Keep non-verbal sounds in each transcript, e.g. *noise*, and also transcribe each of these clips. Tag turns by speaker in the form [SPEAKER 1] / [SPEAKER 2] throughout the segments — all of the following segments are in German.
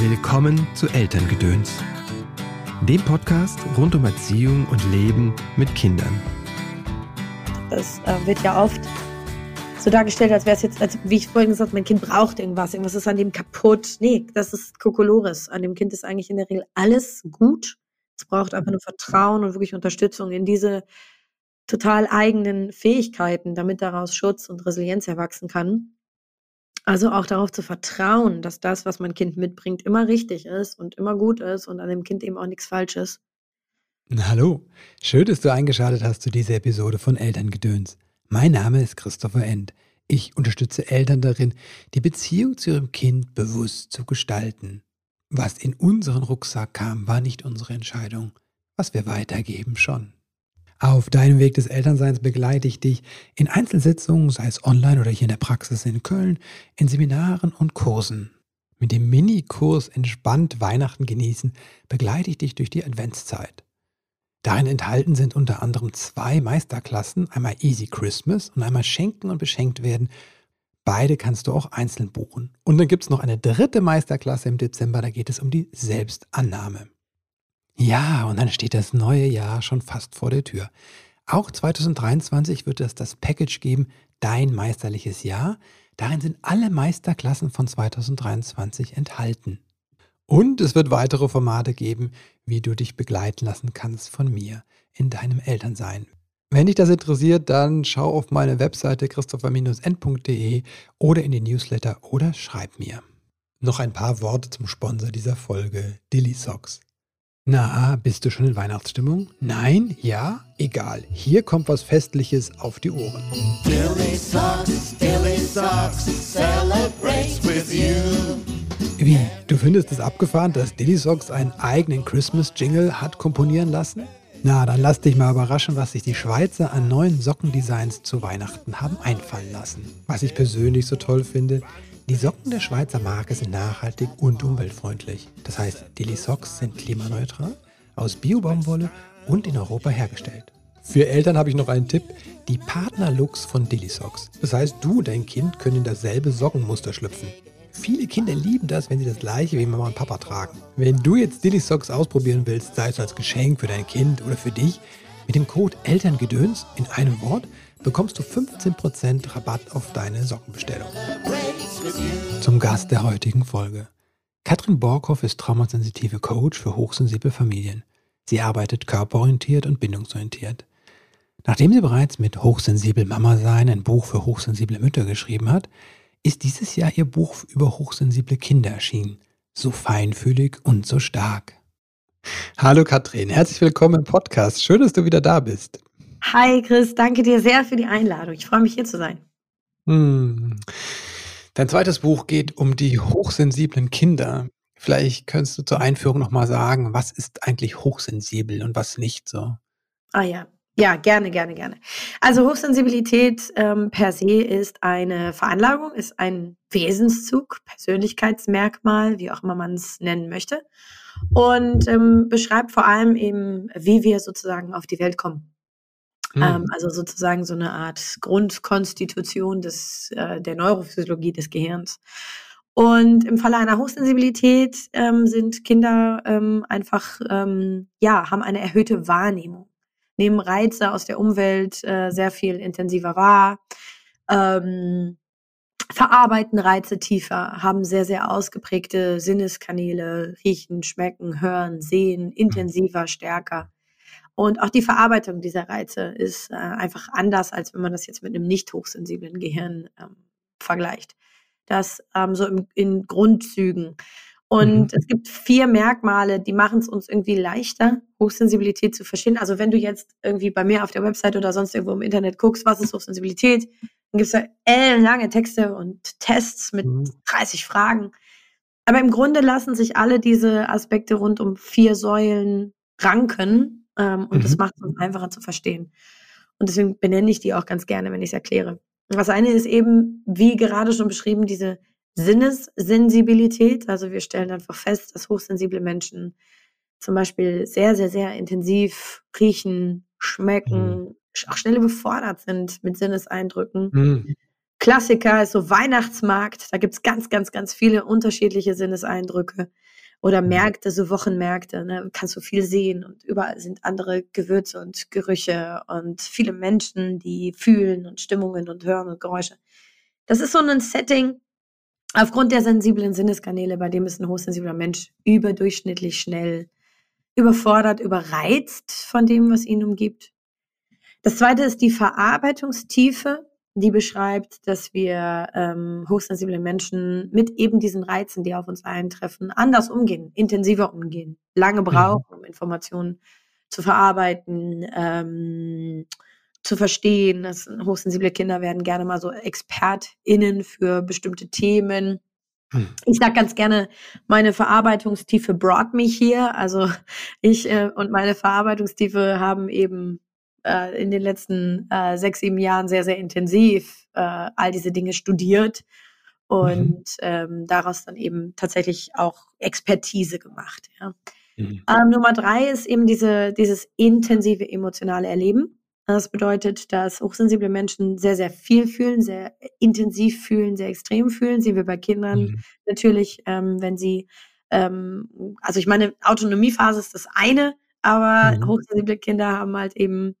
[SPEAKER 1] Willkommen zu Elterngedöns, dem Podcast rund um Erziehung und Leben mit Kindern.
[SPEAKER 2] Es äh, wird ja oft so dargestellt, als wäre es jetzt, als, wie ich vorhin gesagt habe, mein Kind braucht irgendwas, irgendwas ist an dem kaputt. Nee, das ist Kokolores. An dem Kind ist eigentlich in der Regel alles gut. Es braucht einfach nur Vertrauen und wirklich Unterstützung in diese total eigenen Fähigkeiten, damit daraus Schutz und Resilienz erwachsen kann. Also auch darauf zu vertrauen, dass das, was mein Kind mitbringt, immer richtig ist und immer gut ist und an dem Kind eben auch nichts falsch ist.
[SPEAKER 3] Hallo, schön, dass du eingeschaltet hast zu dieser Episode von Elterngedöns. Mein Name ist Christopher End. Ich unterstütze Eltern darin, die Beziehung zu ihrem Kind bewusst zu gestalten. Was in unseren Rucksack kam, war nicht unsere Entscheidung. Was wir weitergeben, schon. Auf deinem Weg des Elternseins begleite ich dich in Einzelsitzungen, sei es online oder hier in der Praxis in Köln, in Seminaren und Kursen. Mit dem Minikurs Entspannt Weihnachten genießen begleite ich dich durch die Adventszeit. Darin enthalten sind unter anderem zwei Meisterklassen, einmal Easy Christmas und einmal Schenken und Beschenkt werden. Beide kannst du auch einzeln buchen. Und dann gibt es noch eine dritte Meisterklasse im Dezember, da geht es um die Selbstannahme. Ja, und dann steht das neue Jahr schon fast vor der Tür. Auch 2023 wird es das Package geben, Dein meisterliches Jahr. Darin sind alle Meisterklassen von 2023 enthalten. Und es wird weitere Formate geben, wie du dich begleiten lassen kannst von mir in deinem Elternsein. Wenn dich das interessiert, dann schau auf meine Webseite christopher-n.de oder in den Newsletter oder schreib mir. Noch ein paar Worte zum Sponsor dieser Folge, Dilly Socks. Na, bist du schon in Weihnachtsstimmung? Nein? Ja? Egal. Hier kommt was Festliches auf die Ohren. Billy Socks, Billy Socks, celebrates with you. Wie? Du findest es abgefahren, dass Dilly Socks einen eigenen Christmas-Jingle hat komponieren lassen? Na, dann lass dich mal überraschen, was sich die Schweizer an neuen Sockendesigns zu Weihnachten haben einfallen lassen. Was ich persönlich so toll finde, die Socken der Schweizer Marke sind nachhaltig und umweltfreundlich. Das heißt, Dilly Socks sind klimaneutral, aus Bio-Baumwolle und in Europa hergestellt. Für Eltern habe ich noch einen Tipp, die Partner-Looks von Dilly Socks. Das heißt, du und dein Kind können in dasselbe Sockenmuster schlüpfen. Viele Kinder lieben das, wenn sie das gleiche wie Mama und Papa tragen. Wenn du jetzt Dilly Socks ausprobieren willst, sei es als Geschenk für dein Kind oder für dich, mit dem Code Elterngedöns in einem Wort bekommst du 15% Rabatt auf deine Sockenbestellung. Zum Gast der heutigen Folge. Katrin Borkhoff ist traumasensitive Coach für hochsensible Familien. Sie arbeitet körperorientiert und bindungsorientiert. Nachdem sie bereits mit Hochsensibel Mama sein ein Buch für hochsensible Mütter geschrieben hat, ist dieses Jahr ihr Buch über hochsensible Kinder erschienen. So feinfühlig und so stark. Hallo Katrin, herzlich willkommen im Podcast. Schön, dass du wieder da bist.
[SPEAKER 2] Hi Chris, danke dir sehr für die Einladung. Ich freue mich hier zu sein.
[SPEAKER 3] Hm. Dein zweites Buch geht um die hochsensiblen Kinder. Vielleicht könntest du zur Einführung nochmal sagen, was ist eigentlich hochsensibel und was nicht so?
[SPEAKER 2] Ah ja, ja, gerne, gerne, gerne. Also Hochsensibilität ähm, per se ist eine Veranlagung, ist ein Wesenszug, Persönlichkeitsmerkmal, wie auch immer man es nennen möchte. Und ähm, beschreibt vor allem eben, wie wir sozusagen auf die Welt kommen. Mhm. Ähm, also sozusagen so eine Art Grundkonstitution des, äh, der Neurophysiologie des Gehirns. Und im Falle einer Hochsensibilität ähm, sind Kinder ähm, einfach, ähm, ja, haben eine erhöhte Wahrnehmung, nehmen Reize aus der Umwelt äh, sehr viel intensiver wahr, ähm, verarbeiten Reize tiefer, haben sehr, sehr ausgeprägte Sinneskanäle, riechen, schmecken, hören, sehen, mhm. intensiver, stärker. Und auch die Verarbeitung dieser Reize ist äh, einfach anders, als wenn man das jetzt mit einem nicht hochsensiblen Gehirn ähm, vergleicht. Das ähm, so im, in Grundzügen. Und mhm. es gibt vier Merkmale, die machen es uns irgendwie leichter, Hochsensibilität zu verstehen. Also wenn du jetzt irgendwie bei mir auf der Website oder sonst irgendwo im Internet guckst, was ist Hochsensibilität, dann gibt es da ellenlange Texte und Tests mit mhm. 30 Fragen. Aber im Grunde lassen sich alle diese Aspekte rund um vier Säulen ranken ähm, und mhm. das macht es uns einfacher zu verstehen. Und deswegen benenne ich die auch ganz gerne, wenn ich es erkläre. Das eine ist eben, wie gerade schon beschrieben, diese Sinnessensibilität. Also wir stellen einfach fest, dass hochsensible Menschen zum Beispiel sehr, sehr, sehr intensiv riechen, schmecken, mhm. auch schnell befordert sind mit Sinneseindrücken. Mhm. Klassiker ist so Weihnachtsmarkt. Da gibt's ganz, ganz, ganz viele unterschiedliche Sinneseindrücke. Oder
[SPEAKER 3] Mhm.
[SPEAKER 2] Märkte, so Wochenmärkte, ne? Kannst du viel sehen und überall sind andere Gewürze und Gerüche und viele Menschen, die fühlen und Stimmungen und hören und Geräusche. Das ist so ein Setting aufgrund der sensiblen Sinneskanäle, bei dem ist ein hochsensibler Mensch überdurchschnittlich schnell überfordert, überreizt von dem, was ihn umgibt. Das zweite ist die Verarbeitungstiefe, die beschreibt, dass wir ähm, hochsensible Menschen mit eben diesen Reizen, die auf uns eintreffen, anders umgehen, intensiver umgehen, lange brauchen, um Informationen zu verarbeiten, ähm, zu verstehen. Dass hochsensible Kinder werden gerne mal so ExpertInnen für bestimmte Themen.
[SPEAKER 3] Mhm.
[SPEAKER 2] Ich sage ganz gerne, meine Verarbeitungstiefe brought me here. Also *laughs* ich äh, und meine Verarbeitungstiefe haben eben äh, in den letzten äh, sechs, sieben Jahren sehr, sehr intensiv äh, all diese Dinge studiert und
[SPEAKER 3] Mhm.
[SPEAKER 2] ähm, daraus dann eben tatsächlich auch Expertise gemacht. Ja.
[SPEAKER 3] Mhm.
[SPEAKER 2] Ähm, Nummer drei ist eben diese, dieses intensive emotionale Erleben. Das bedeutet, dass hochsensible Menschen sehr, sehr viel fühlen, sehr intensiv fühlen, sehr extrem fühlen. Sehen wir bei Kindern
[SPEAKER 3] Mhm.
[SPEAKER 2] natürlich, ähm, wenn sie, ähm, also ich meine, Autonomiephase ist das eine, aber
[SPEAKER 3] Mhm.
[SPEAKER 2] hochsensible Kinder haben halt eben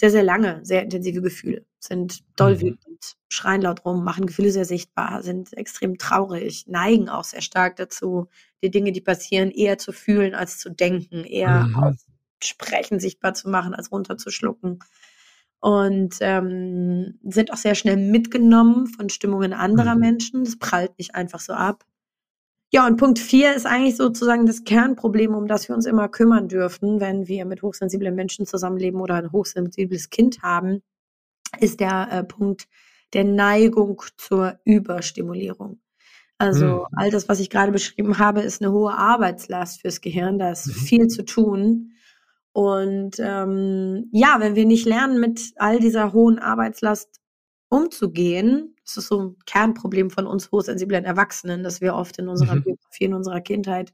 [SPEAKER 2] sehr, sehr lange, sehr intensive Gefühle, sind doll
[SPEAKER 3] Mhm.
[SPEAKER 2] wütend, schreien laut rum, machen Gefühle sehr sichtbar, sind extrem traurig, neigen auch sehr stark dazu, die Dinge, die passieren, eher zu fühlen als zu denken, eher
[SPEAKER 3] Mhm.
[SPEAKER 2] aussprechen, sichtbar zu machen, als runterzuschlucken. Und ähm, sind auch sehr schnell mitgenommen von Stimmungen anderer
[SPEAKER 3] Mhm.
[SPEAKER 2] Menschen. Das prallt nicht einfach so ab. Ja, und Punkt vier ist eigentlich sozusagen das Kernproblem, um das wir uns immer kümmern dürfen, wenn wir mit hochsensiblen Menschen zusammenleben oder ein hochsensibles Kind haben, ist der äh, Punkt der Neigung zur Überstimulierung. Also
[SPEAKER 3] Mhm.
[SPEAKER 2] all das, was ich gerade beschrieben habe, ist eine hohe Arbeitslast fürs Gehirn. Da ist
[SPEAKER 3] Mhm.
[SPEAKER 2] viel zu tun. Und ähm, ja, wenn wir nicht lernen, mit all dieser hohen Arbeitslast umzugehen, das ist so ein Kernproblem von uns hochsensiblen Erwachsenen, dass wir oft in unserer
[SPEAKER 3] Mhm.
[SPEAKER 2] Biografie, in unserer Kindheit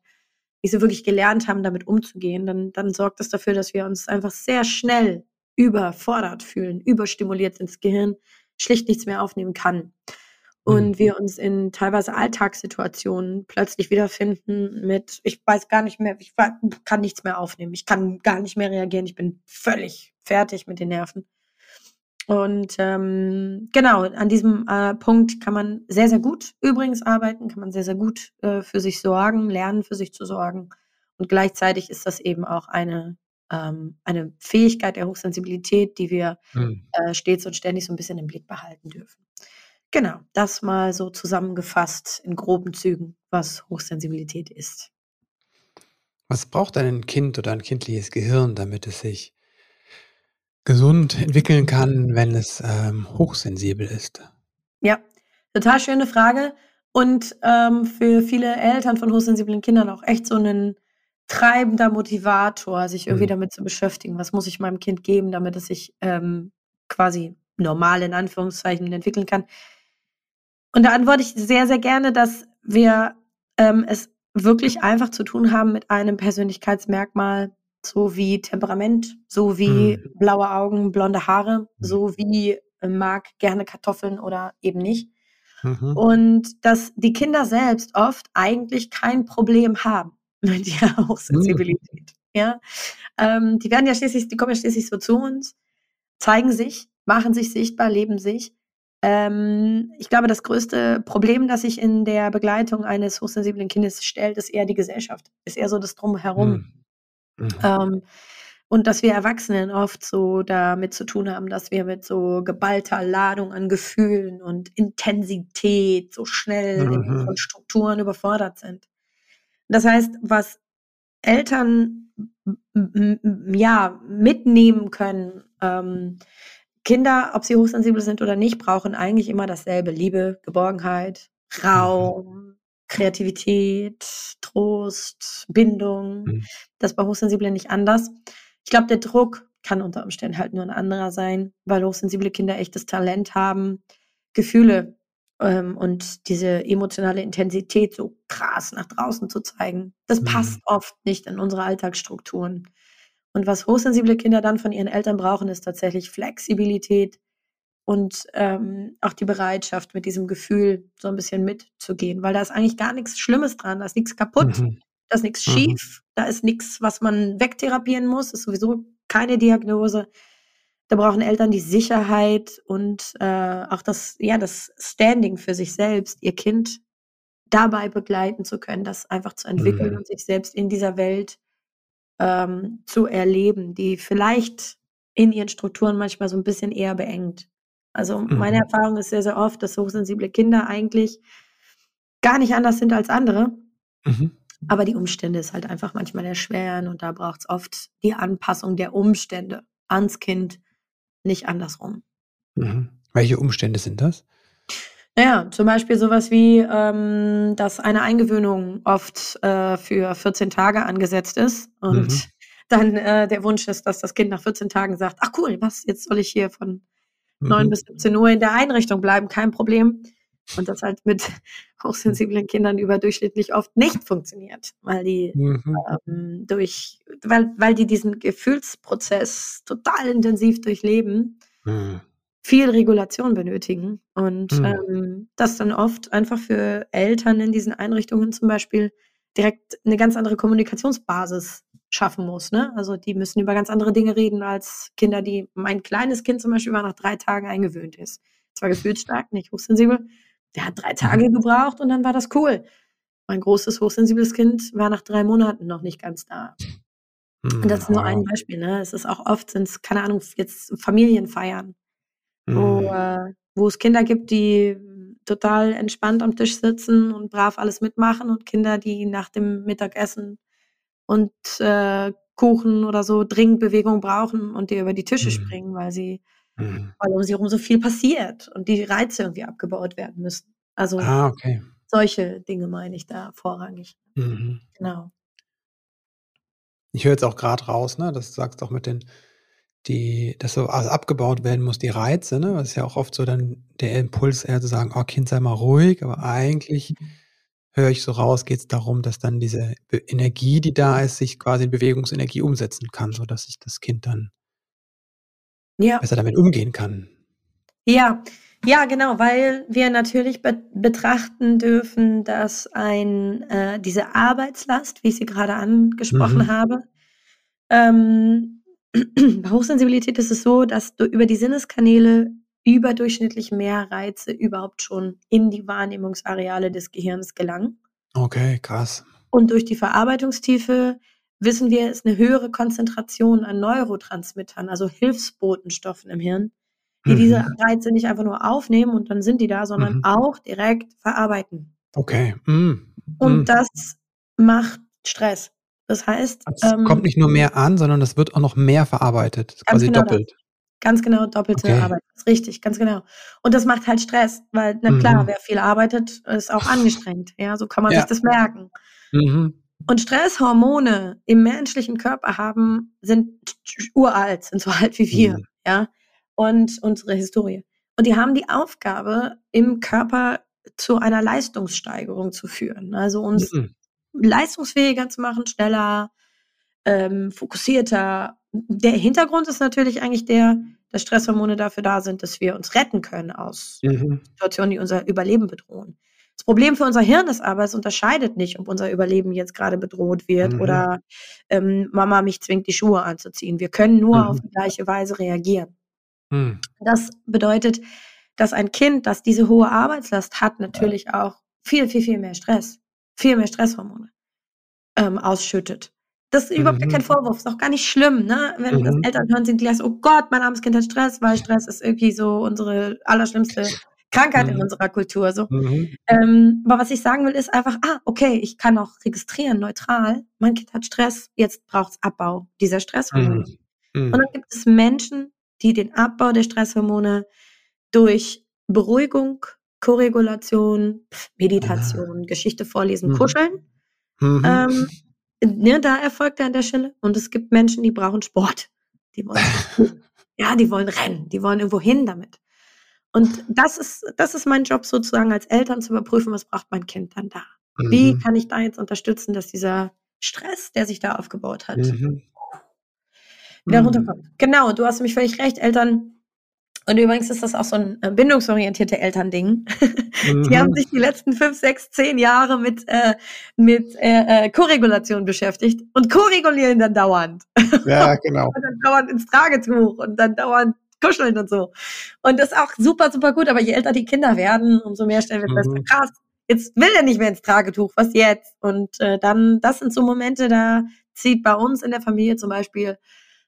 [SPEAKER 2] nicht so wirklich gelernt haben, damit umzugehen, dann, dann sorgt das dafür, dass wir uns einfach sehr schnell überfordert fühlen, überstimuliert ins Gehirn, schlicht nichts mehr aufnehmen kann. Und
[SPEAKER 3] Mhm.
[SPEAKER 2] wir uns in teilweise Alltagssituationen plötzlich wiederfinden mit, ich weiß gar nicht mehr, ich kann nichts mehr aufnehmen, ich kann gar nicht mehr reagieren, ich bin völlig fertig mit den Nerven. Und ähm, genau, an diesem äh, Punkt kann man sehr, sehr gut übrigens arbeiten, kann man sehr, sehr gut äh, für sich sorgen, lernen, für sich zu sorgen. Und gleichzeitig ist das eben auch eine, ähm, eine Fähigkeit der Hochsensibilität, die wir
[SPEAKER 3] Mhm.
[SPEAKER 2] äh, stets und ständig so ein bisschen im Blick behalten dürfen. Genau, das mal so zusammengefasst in groben Zügen, was Hochsensibilität ist.
[SPEAKER 3] Was braucht ein Kind oder ein kindliches Gehirn, damit es sich gesund entwickeln kann, wenn es ähm, hochsensibel ist?
[SPEAKER 2] Ja, total schöne Frage. Und ähm, für viele Eltern von hochsensiblen Kindern auch echt so ein treibender Motivator, sich irgendwie
[SPEAKER 3] Mhm.
[SPEAKER 2] damit zu beschäftigen. Was muss ich meinem Kind geben, damit es sich ähm, quasi normal in Anführungszeichen entwickeln kann? Und da antworte ich sehr, sehr gerne, dass wir ähm, es wirklich einfach zu tun haben mit einem Persönlichkeitsmerkmal, so wie Temperament, so wie
[SPEAKER 3] Mhm.
[SPEAKER 2] blaue Augen, blonde Haare,
[SPEAKER 3] Mhm.
[SPEAKER 2] so wie äh, mag gerne Kartoffeln oder eben nicht.
[SPEAKER 3] Mhm.
[SPEAKER 2] Und dass die Kinder selbst oft eigentlich kein Problem haben *laughs* mit ihrer
[SPEAKER 3] Mhm.
[SPEAKER 2] Hochsensibilität. Ja, ähm, die werden ja schließlich, die kommen ja schließlich so zu uns, zeigen sich, machen sich sichtbar, leben sich. Ähm, ich glaube, das größte Problem, das sich in der Begleitung eines hochsensiblen Kindes stellt, ist eher die Gesellschaft, ist eher so das Drumherum.
[SPEAKER 3] Mhm. Mhm.
[SPEAKER 2] Ähm, und dass wir Erwachsenen oft so damit zu tun haben, dass wir mit so geballter Ladung an Gefühlen und Intensität so schnell
[SPEAKER 3] Mhm.
[SPEAKER 2] unseren Strukturen überfordert sind. Das heißt, was Eltern ja mitnehmen können, ähm, Kinder, ob sie hochsensibel sind oder nicht, brauchen eigentlich immer dasselbe: Liebe, Geborgenheit,
[SPEAKER 3] Mhm.
[SPEAKER 2] Raum, Kreativität, Trost, Bindung.
[SPEAKER 3] Mhm.
[SPEAKER 2] Das ist bei Hochsensiblen nicht anders. Ich glaube, der Druck kann unter Umständen halt nur ein anderer sein, weil hochsensible Kinder echtes Talent haben, Gefühle ähm, und diese emotionale Intensität so krass nach draußen zu zeigen. Das passt
[SPEAKER 3] Mhm.
[SPEAKER 2] oft nicht in unsere Alltagsstrukturen. Und was hochsensible Kinder dann von ihren Eltern brauchen, ist tatsächlich Flexibilität, und ähm, auch die Bereitschaft, mit diesem Gefühl so ein bisschen mitzugehen, weil da ist eigentlich gar nichts Schlimmes dran, da ist nichts kaputt,
[SPEAKER 3] Mhm.
[SPEAKER 2] da ist nichts
[SPEAKER 3] Mhm.
[SPEAKER 2] schief, da ist nichts, was man wegtherapieren muss, ist sowieso keine Diagnose. Da brauchen Eltern die Sicherheit und äh, auch das, ja, das Standing für sich selbst, ihr Kind dabei begleiten zu können, das einfach zu entwickeln
[SPEAKER 3] Mhm.
[SPEAKER 2] und sich selbst in dieser Welt ähm, zu erleben, die vielleicht in ihren Strukturen manchmal so ein bisschen eher beengt. Also meine
[SPEAKER 3] Mhm.
[SPEAKER 2] Erfahrung ist sehr, sehr oft, dass hochsensible Kinder eigentlich gar nicht anders sind als andere,
[SPEAKER 3] Mhm.
[SPEAKER 2] aber die Umstände es halt einfach manchmal erschweren und da braucht es oft die Anpassung der Umstände ans Kind, nicht andersrum.
[SPEAKER 3] Mhm. Welche Umstände sind das?
[SPEAKER 2] Naja, zum Beispiel sowas wie, ähm, dass eine Eingewöhnung oft äh, für 14 Tage angesetzt ist und
[SPEAKER 3] Mhm.
[SPEAKER 2] dann äh, der Wunsch ist, dass das Kind nach 14 Tagen sagt, ach cool, was, jetzt soll ich hier von 9
[SPEAKER 3] Mhm.
[SPEAKER 2] bis 17 Uhr in der Einrichtung bleiben, kein Problem. Und das halt mit *laughs* hochsensiblen Kindern überdurchschnittlich oft nicht funktioniert, weil die
[SPEAKER 3] Mhm.
[SPEAKER 2] ähm, durch, weil, weil die diesen Gefühlsprozess total intensiv durchleben,
[SPEAKER 3] Mhm.
[SPEAKER 2] viel Regulation benötigen und
[SPEAKER 3] Mhm.
[SPEAKER 2] ähm, das dann oft einfach für Eltern in diesen Einrichtungen zum Beispiel direkt eine ganz andere Kommunikationsbasis schaffen muss. Ne? Also die müssen über ganz andere Dinge reden als Kinder, die mein kleines Kind zum Beispiel war nach drei Tagen eingewöhnt ist. Zwar gefühlsstark, nicht hochsensibel. Der hat drei Tage
[SPEAKER 3] Mhm.
[SPEAKER 2] gebraucht und dann war das cool. Mein großes hochsensibles Kind war nach drei Monaten noch nicht ganz da. Und das ist nur ein. Beispiel. Ne? Es ist auch oft, sind es, keine Ahnung, jetzt Familienfeiern wo,
[SPEAKER 3] Mhm.
[SPEAKER 2] äh, wo es Kinder gibt, die total entspannt am Tisch sitzen und brav alles mitmachen und Kinder, die nach dem Mittagessen und äh, Kuchen oder so dringend Bewegung brauchen und die über die Tische
[SPEAKER 3] Mhm.
[SPEAKER 2] springen, weil sie,
[SPEAKER 3] Mhm.
[SPEAKER 2] weil um sie herum so viel passiert und die Reize irgendwie abgebaut werden müssen. Also
[SPEAKER 3] Ah, okay.
[SPEAKER 2] solche Dinge meine ich da vorrangig.
[SPEAKER 3] Mhm.
[SPEAKER 2] Genau.
[SPEAKER 3] Ich höre jetzt auch gerade raus, ne, dass du sagst auch mit den die dass so also abgebaut werden muss, die Reize, ne? Das ist ja auch oft so dann der Impuls eher zu sagen: „Oh, Kind, sei mal ruhig“, aber eigentlich höre ich so raus, geht's darum, dass dann diese Energie, die da ist, sich quasi in Bewegungsenergie umsetzen kann, sodass sich das Kind dann
[SPEAKER 2] Ja.
[SPEAKER 3] besser damit umgehen kann.
[SPEAKER 2] Ja, ja, genau, weil wir natürlich be betrachten dürfen, dass ein äh, diese Arbeitslast, wie ich sie gerade angesprochen
[SPEAKER 3] Mhm.
[SPEAKER 2] habe ähm, *clears throat* bei Hochsensibilität ist es so, dass du über die Sinneskanäle überdurchschnittlich mehr Reize überhaupt schon in die Wahrnehmungsareale des Gehirns gelangen.
[SPEAKER 3] Okay, krass.
[SPEAKER 2] Und durch die Verarbeitungstiefe wissen wir, ist 'ne höhere Konzentration an Neurotransmittern, also Hilfsbotenstoffen im Hirn, die diese
[SPEAKER 3] Mhm.
[SPEAKER 2] Reize nicht einfach nur aufnehmen und dann sind die da, sondern
[SPEAKER 3] Mhm.
[SPEAKER 2] auch direkt verarbeiten.
[SPEAKER 3] Okay. Mhm.
[SPEAKER 2] Und
[SPEAKER 3] Mhm.
[SPEAKER 2] das macht Stress. Das heißt,
[SPEAKER 3] Es kommt
[SPEAKER 2] ähm
[SPEAKER 3] nicht nur mehr an, sondern es wird auch noch mehr verarbeitet, quasi
[SPEAKER 2] genau das. Ganz genau, doppelte
[SPEAKER 3] Okay.
[SPEAKER 2] Arbeit. Richtig, ganz genau. Und das macht halt Stress, weil, na klar,
[SPEAKER 3] Mhm.
[SPEAKER 2] wer viel arbeitet, ist auch angestrengt, ja, so kann man sich
[SPEAKER 3] Ja.
[SPEAKER 2] das merken.
[SPEAKER 3] Mhm.
[SPEAKER 2] Und Stresshormone im menschlichen Körper haben sind uralt, sind so alt wie wir,
[SPEAKER 3] Mhm.
[SPEAKER 2] ja, und unsere Historie. Und die haben die Aufgabe, im Körper zu einer Leistungssteigerung zu führen. Also uns
[SPEAKER 3] Mhm.
[SPEAKER 2] leistungsfähiger zu machen, schneller, ähm, fokussierter. Der Hintergrund ist natürlich eigentlich der, dass Stresshormone dafür da sind, dass wir uns retten können aus
[SPEAKER 3] Mhm.
[SPEAKER 2] Situationen, die unser Überleben bedrohen. Das Problem für unser Hirn ist aber, es unterscheidet nicht, ob unser Überleben jetzt gerade bedroht wird
[SPEAKER 3] Mhm.
[SPEAKER 2] oder ähm, Mama mich zwingt, die Schuhe anzuziehen. Wir können nur auf
[SPEAKER 3] Mhm.
[SPEAKER 2] die gleiche Weise reagieren.
[SPEAKER 3] Mhm.
[SPEAKER 2] Das bedeutet, dass ein Kind, das diese hohe Arbeitslast hat, natürlich auch viel, viel, viel mehr Stress, viel mehr Stresshormone ähm, ausschüttet. Das ist überhaupt gar kein
[SPEAKER 3] Mhm.
[SPEAKER 2] Vorwurf, ist auch gar nicht schlimm, ne? Wenn das
[SPEAKER 3] Mhm.
[SPEAKER 2] Eltern hören, sind gleich so: „Oh Gott, mein armes Kind hat Stress“, weil Stress ist irgendwie so unsere allerschlimmste Krankheit in
[SPEAKER 3] Mhm.
[SPEAKER 2] unserer Kultur so.
[SPEAKER 3] Mhm.
[SPEAKER 2] Ähm, aber was ich sagen will, ist einfach: „Ah, okay, ich kann auch registrieren, neutral, mein Kind hat Stress, jetzt braucht's Abbau dieser Stresshormone.“
[SPEAKER 3] Mhm.
[SPEAKER 2] Und dann
[SPEAKER 3] Mhm.
[SPEAKER 2] gibt es Menschen, die den Abbau der Stresshormone durch Beruhigung, Koregulation,
[SPEAKER 3] Ah.
[SPEAKER 2] Meditation, Geschichte vorlesen,
[SPEAKER 3] Mhm.
[SPEAKER 2] kuscheln,
[SPEAKER 3] Mhm.
[SPEAKER 2] ähm, ne, da erfolgt er an der Stelle. Und es gibt Menschen, die brauchen Sport. Die wollen *laughs* ja, die wollen rennen, die wollen irgendwo hin damit. Und das ist das ist mein Job sozusagen als Eltern zu überprüfen, was braucht mein Kind dann da? Wie
[SPEAKER 3] Mhm.
[SPEAKER 2] kann ich da jetzt unterstützen, dass dieser Stress, der sich da aufgebaut hat
[SPEAKER 3] Mhm.
[SPEAKER 2] wieder
[SPEAKER 3] Mhm.
[SPEAKER 2] runterkommt. Genau, du hast nämlich völlig recht. Eltern Und übrigens ist das auch so ein äh, bindungsorientierte Elternding. *laughs* Mhm. Die haben sich die letzten fünf, sechs, zehn Jahre mit, äh, mit äh, äh, Koregulation beschäftigt und koregulieren dann dauernd.
[SPEAKER 3] Ja, *laughs* genau.
[SPEAKER 2] und dann dauernd ins Tragetuch und dann dauernd kuscheln und so. Und das ist auch super, super gut. Aber je älter die Kinder werden, umso mehr stellen wir fest, mhm. krass, jetzt will er nicht mehr ins Tragetuch, was jetzt? Und äh, dann, das sind so Momente, da zieht bei uns in der Familie zum Beispiel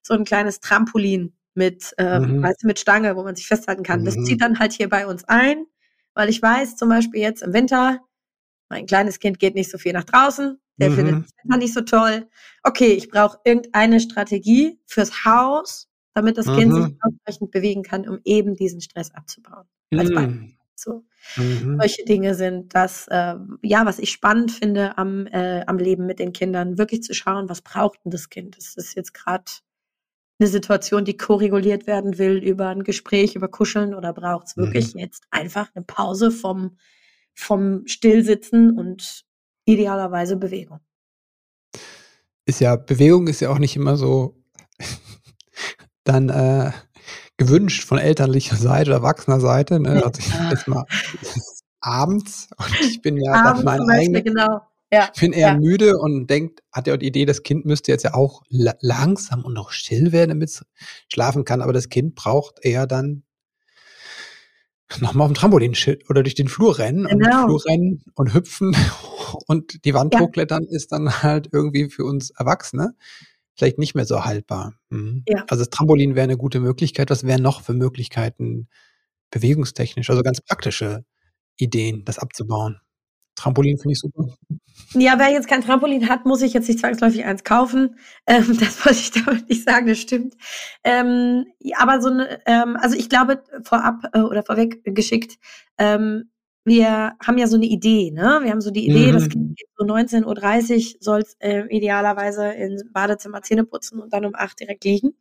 [SPEAKER 2] so ein kleines Trampolin mit, äh, mhm. weißt du, mit Stange, wo man sich festhalten kann. Mhm. Das zieht dann halt hier bei uns ein, weil ich weiß, zum Beispiel jetzt im Winter, mein kleines Kind geht nicht so viel nach draußen, der mhm. findet das Wetter nicht so toll. Okay, ich brauche irgendeine Strategie fürs Haus, damit das Kind sich mhm. ausreichend bewegen kann, um eben diesen Stress abzubauen. Als mhm. So. Mhm. Solche Dinge sind das, äh, ja, was ich spannend finde am, äh, am Leben mit den Kindern, wirklich zu schauen, was braucht denn das Kind? Das ist jetzt gerade eine Situation, die koreguliert werden will über ein Gespräch, über Kuscheln oder braucht es wirklich mhm. jetzt einfach eine Pause vom, vom Stillsitzen und idealerweise Bewegung?
[SPEAKER 3] Ist ja, Bewegung ist ja auch nicht immer so *laughs* dann äh, gewünscht von elterlicher Seite oder erwachsener Seite. Ne? Also ich jetzt mal abends und ich bin ja
[SPEAKER 2] abends mein eigenes, genau.
[SPEAKER 3] Ja, ich bin eher ja. müde und denkt, hat ja die Idee, das Kind müsste jetzt ja auch langsam und noch still werden, damit es schlafen kann. Aber das Kind braucht eher dann nochmal auf dem Trampolin oder durch den Flur rennen genau. und Flur rennen und hüpfen *laughs* und die Wand ja. hochklettern ist dann halt irgendwie für uns Erwachsene vielleicht nicht mehr so haltbar. Mhm. Ja. Also das Trampolin wäre eine gute Möglichkeit. Was wären noch für Möglichkeiten bewegungstechnisch, also ganz praktische Ideen, das abzubauen? Trampolin finde ich super.
[SPEAKER 2] Ja, wer jetzt kein Trampolin hat, muss ich jetzt nicht zwangsläufig eins kaufen. Ähm, *laughs* das wollte ich damit nicht sagen, das stimmt. Ähm, aber so eine, ähm, also ich glaube, vorab äh, oder vorweg geschickt, ähm, wir haben ja so eine Idee, ne? Wir haben so die Idee, mhm. das Kind geht so 19.30 Uhr, soll es äh, idealerweise ins Badezimmer Zähne putzen und dann um 8 direkt liegen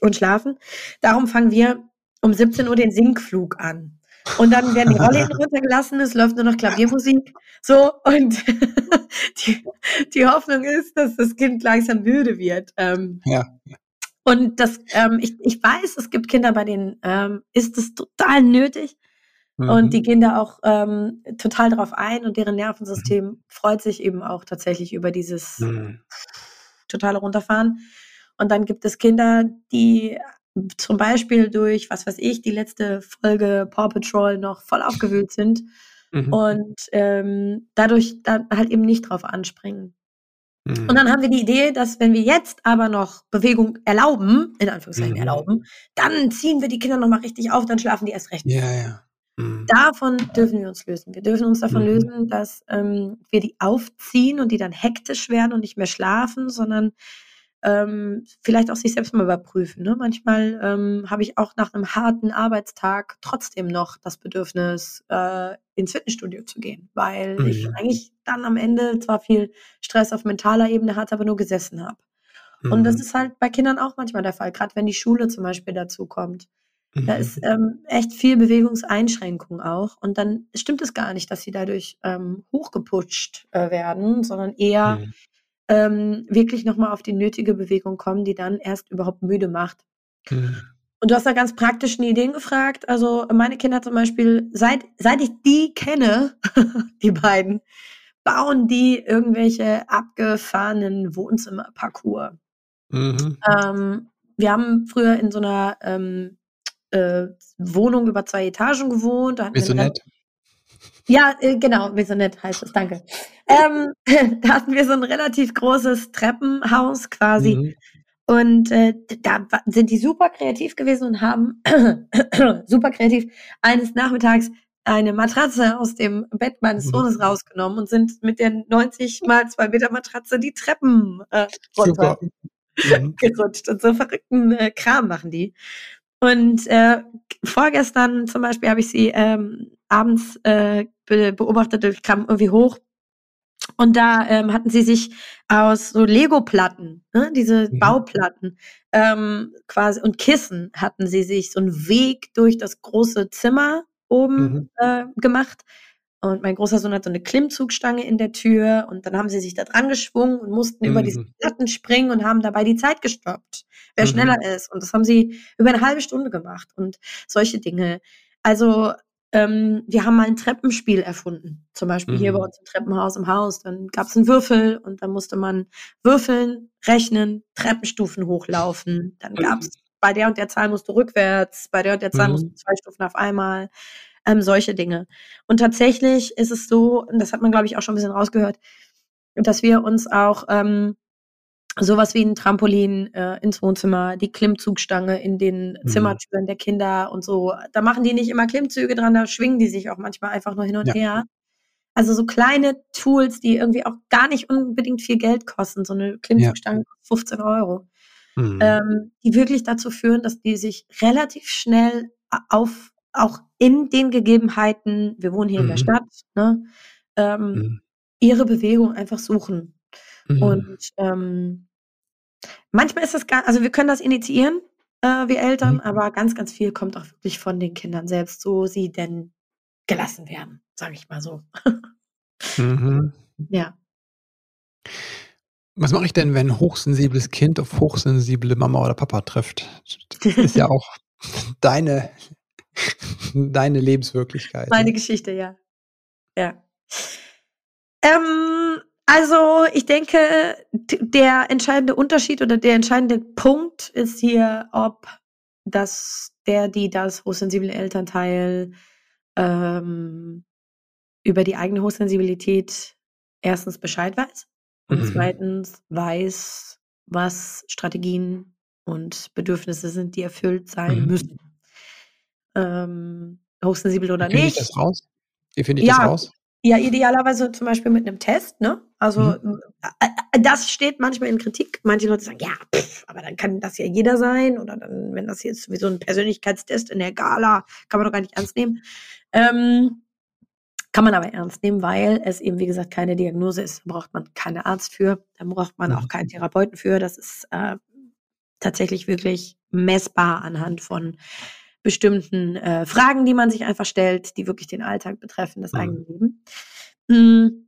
[SPEAKER 2] und schlafen. Darum fangen wir um 17 Uhr den Sinkflug an. Und dann werden die Rollläden runtergelassen, es läuft nur noch Klaviermusik. So, und *laughs* die, die Hoffnung ist, dass das Kind langsam müde wird. Ähm, ja. Und das, ähm, ich, ich weiß, es gibt Kinder, bei denen ähm, ist es total nötig. Mhm. Und die gehen da auch ähm, total drauf ein und deren Nervensystem mhm. freut sich eben auch tatsächlich über dieses mhm. totale Runterfahren. Und dann gibt es Kinder, die zum Beispiel durch, was weiß ich, die letzte Folge Paw Patrol noch voll aufgewühlt sind mhm. und ähm, dadurch dann halt eben nicht drauf anspringen. Mhm. Und dann haben wir die Idee, dass wenn wir jetzt aber noch Bewegung erlauben, in Anführungszeichen mhm. erlauben, dann ziehen wir die Kinder nochmal richtig auf, dann schlafen die erst recht.
[SPEAKER 3] Ja, ja.
[SPEAKER 2] Mhm. Davon dürfen wir uns lösen. Wir dürfen uns davon mhm. lösen, dass ähm, wir die aufziehen und die dann hektisch werden und nicht mehr schlafen, sondern ähm, vielleicht auch sich selbst mal überprüfen. Ne? Manchmal ähm, habe ich auch nach einem harten Arbeitstag trotzdem noch das Bedürfnis, äh, ins Fitnessstudio zu gehen, weil mhm. ich eigentlich dann am Ende zwar viel Stress auf mentaler Ebene hatte, aber nur gesessen habe. Mhm. Und das mhm. ist halt bei Kindern auch manchmal der Fall, gerade wenn die Schule zum Beispiel dazu kommt. Da ist mhm. ähm, echt viel Bewegungseinschränkung auch. Und dann stimmt es gar nicht, dass sie dadurch ähm, hochgeputscht äh, werden, sondern eher mhm ähm, wirklich nochmal auf die nötige Bewegung kommen, die dann erst überhaupt müde macht. Mhm. Und du hast da ganz praktischen Ideen gefragt. Also meine Kinder zum Beispiel, seit, seit ich die kenne, *laughs* die beiden, bauen die irgendwelche abgefahrenen Wohnzimmerparcours. Mhm. Ähm, wir haben früher in so einer ähm, äh, Wohnung über zwei Etagen gewohnt. Da
[SPEAKER 3] nett?
[SPEAKER 2] Ja, äh, genau, Maisonette heißt es, danke. Ähm, *laughs* da hatten wir so ein relativ großes Treppenhaus quasi. Mhm. Und äh, da sind die super kreativ gewesen und haben *coughs* super kreativ eines Nachmittags eine Matratze aus dem Bett meines mhm. Sohnes rausgenommen und sind mit der 90 mal 2 Meter Matratze die Treppen äh, runter mhm. *laughs* gerutscht. Und so verrückten äh, Kram machen die. Und äh, vorgestern zum Beispiel habe ich sie ähm, abends äh, beobachtet, ich kam irgendwie hoch und da ähm, hatten sie sich aus so Lego-Platten, ne, diese mhm. Bauplatten, ähm, quasi und Kissen hatten sie sich so einen Weg durch das große Zimmer oben mhm. äh, gemacht. und mein großer Sohn hat so eine Klimmzugstange in der Tür und dann haben sie sich da dran geschwungen und mussten mhm. über diese mhm. Platten springen und haben dabei die Zeit gestoppt, wer mhm. schneller ist. Und das haben sie über eine halbe Stunde gemacht und solche Dinge. Also ähm, wir haben mal ein Treppenspiel erfunden. Zum Beispiel mhm. hier bei mhm. uns im Treppenhaus im Haus. Dann gab es einen Würfel und dann musste man würfeln, rechnen, Treppenstufen hochlaufen. Dann gab es bei der und der Zahl musst du rückwärts, bei der und der Zahl mhm. musst du zwei Stufen auf einmal. Ähm, solche Dinge. Und tatsächlich ist es so, und das hat man, glaube ich, auch schon ein bisschen rausgehört, dass wir uns auch ähm, sowas wie ein Trampolin äh, ins Wohnzimmer, die Klimmzugstange in den mhm. Zimmertüren der Kinder und so. Da machen die nicht immer Klimmzüge dran, da schwingen die sich auch manchmal einfach nur hin und ja. her. Also so kleine Tools, die irgendwie auch gar nicht unbedingt viel Geld kosten. So eine Klimmzugstange ja. 15 Euro. Mhm. Ähm, die wirklich dazu führen, dass die sich relativ schnell auf, auch in den Gegebenheiten, wir wohnen hier mhm. in der mhm. Stadt, ne, ähm, mhm. ihre Bewegung einfach suchen. Mhm. Und ähm, manchmal ist das gar, also wir können das initiieren, äh, wir Eltern, mhm. aber ganz, ganz viel kommt auch wirklich von den Kindern selbst, so sie denn gelassen werden, sage ich mal so. mhm. *laughs* Ja.
[SPEAKER 3] Was mache ich denn, wenn ein hochsensibles Kind auf hochsensible Mama oder Papa trifft? Das ist ja *laughs* auch deine, deine Lebenswirklichkeit.
[SPEAKER 2] Meine ne? Geschichte, ja. Ja. Ähm, also ich denke, der entscheidende Unterschied oder der entscheidende Punkt ist hier, ob das der, die das hochsensible Elternteil ähm, über die eigene Hochsensibilität erstens Bescheid weiß und mhm. zweitens weiß, was Strategien und Bedürfnisse sind, die erfüllt sein mhm. müssen. Ähm, hochsensibel oder
[SPEAKER 3] Wie
[SPEAKER 2] nicht.
[SPEAKER 3] Ich das raus? Wie finde ich ja, das raus?
[SPEAKER 2] Ja, idealerweise zum Beispiel mit einem Test, ne? Also mhm. Das steht manchmal in Kritik. Manche Leute sagen, ja, pff, aber dann kann das ja jeder sein. Oder dann, wenn das jetzt wie so ein Persönlichkeitstest in der Gala, kann man doch gar nicht ernst nehmen. Ähm, kann man aber ernst nehmen, weil es eben, wie gesagt, keine Diagnose ist. Da braucht man keinen Arzt für, da braucht man auch keinen Therapeuten für. Das ist äh, tatsächlich wirklich messbar anhand von bestimmten äh, Fragen, die man sich einfach stellt, die wirklich den Alltag betreffen, das mhm. eigene Leben. Mm,